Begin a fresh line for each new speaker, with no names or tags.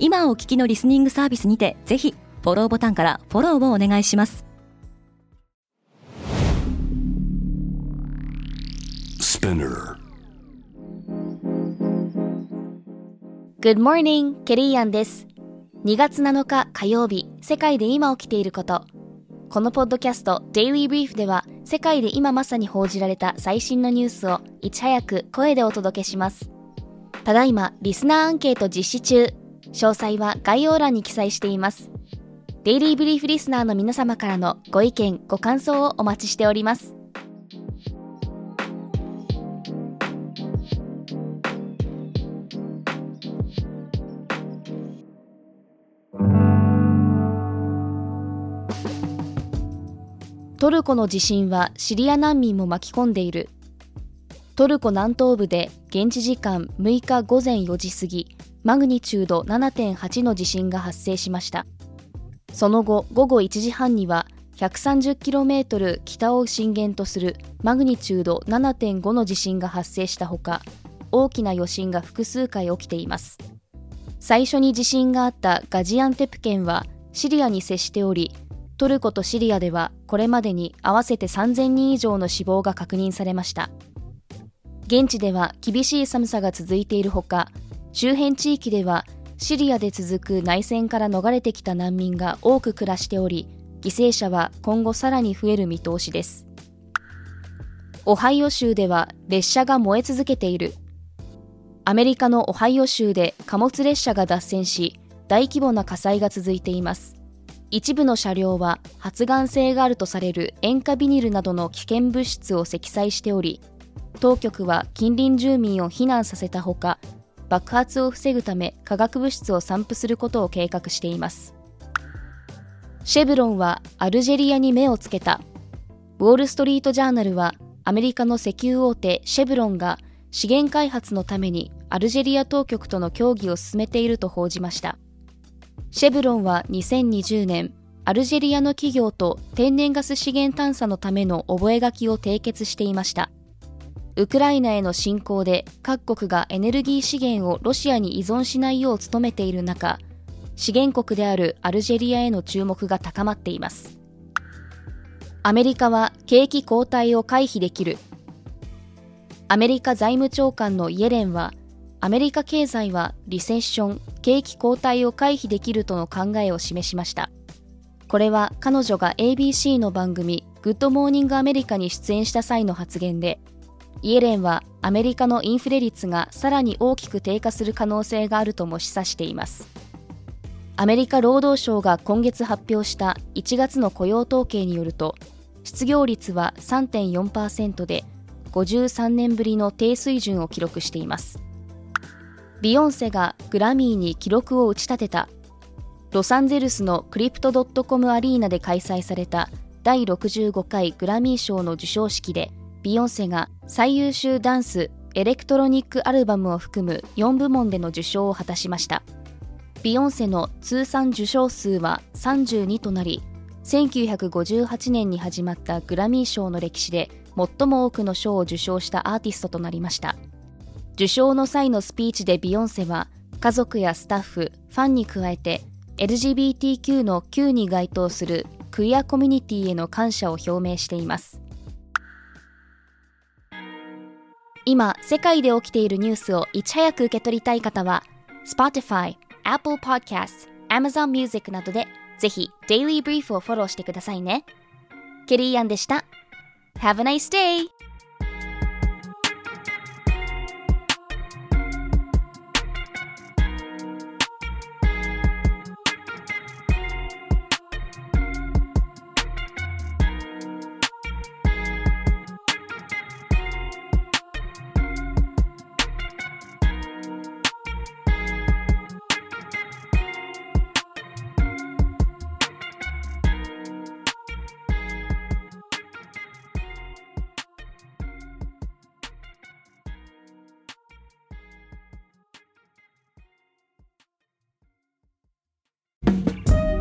今お聞きのリスニングサービスにてぜひフォローボタンからフォローをお願いします。
Good morning, ケリーアンです2月7日火曜日世界で今起きていること。このポッドキャスト Daily Brief では世界で今まさに報じられた最新のニュースをいち早く声でお届けします。ただいまリスナーアンケート実施中詳細は概要欄に記載しています。デイリーブリーフリスナーの皆様からのご意見ご感想をお待ちしております。トルコの地震はシリア難民も巻き込んでいる。トルコ南東部で現地時間6日午前4時過ぎマグニチュード7.8の地震が発生しました。その後午後1時半には 130km 北を震源とするマグニチュード7.5の地震が発生したほか大きな余震が複数回起きています。最初に地震があったガジアンテプ県はシリアに接しておりトルコとシリアではこれまでに合わせて3000人以上の死亡が確認されました。現地では厳しい寒さが続いているほか周辺地域ではシリアで続く内戦から逃れてきた難民が多く暮らしており犠牲者は今後さらに増える見通しです。オハイオ州では列車が燃え続けている。アメリカのオハイオ州で貨物列車が脱線し大規模な火災が続いています。一部の車両は発がん性があるとされる塩化ビニルなどの危険物質を積載しており当局は近隣住民を避難させたほか爆発を防ぐため化学物質を散布することを計画しています。シェブロンはアルジェリアに目をつけた。ウォール・ストリート・ジャーナルはアメリカの石油大手シェブロンが資源開発のためにアルジェリア当局との協議を進めていると報じました。シェブロンは2020年、アルジェリアの企業と天然ガス資源探査のための覚書を締結していました。ウクライナへの侵攻で各国がエネルギー資源をロシアに依存しないよう努めている中、資源国であるアルジェリアへの注目が高まっています。アメリカは景気後退を回避できる。アメリカ財務長官のイエレンは、アメリカ経済はリセッション、景気後退を回避できるとの考えを示しました。これは彼女が ABC の番組 Good Morning America に出演した際の発言で、イエレンはアメリカのインフレ率がさらに大きく低下する可能性があるとも示唆しています。アメリカ労働省が今月発表した1月の雇用統計によると、失業率は3.4%で、53年ぶりの低水準を記録しています。ビヨンセがグラミーに記録を打ち立てたロサンゼルスのクリプトドットコムアリーナで開催された第65回グラミー賞の授賞式でビヨンセが最優秀ダンスエレクトロニックアルバムを含む4部門での受賞を果たしました。ビヨンセの通算受賞数は32となり1958年に始まったグラミー賞の歴史で最も多くの賞を受賞したアーティストとなりました。受賞の際のスピーチでビヨンセは家族やスタッフ、ファンに加えて LGBTQ の Q に該当するクイアコミュニティへの感謝を表明しています。今世界で起きているニュースをいち早く受け取りたい方は Spotify、Apple Podcasts、Amazon Music などでぜひ Daily Brief をフォローしてくださいねケリーアンでした Have a nice day!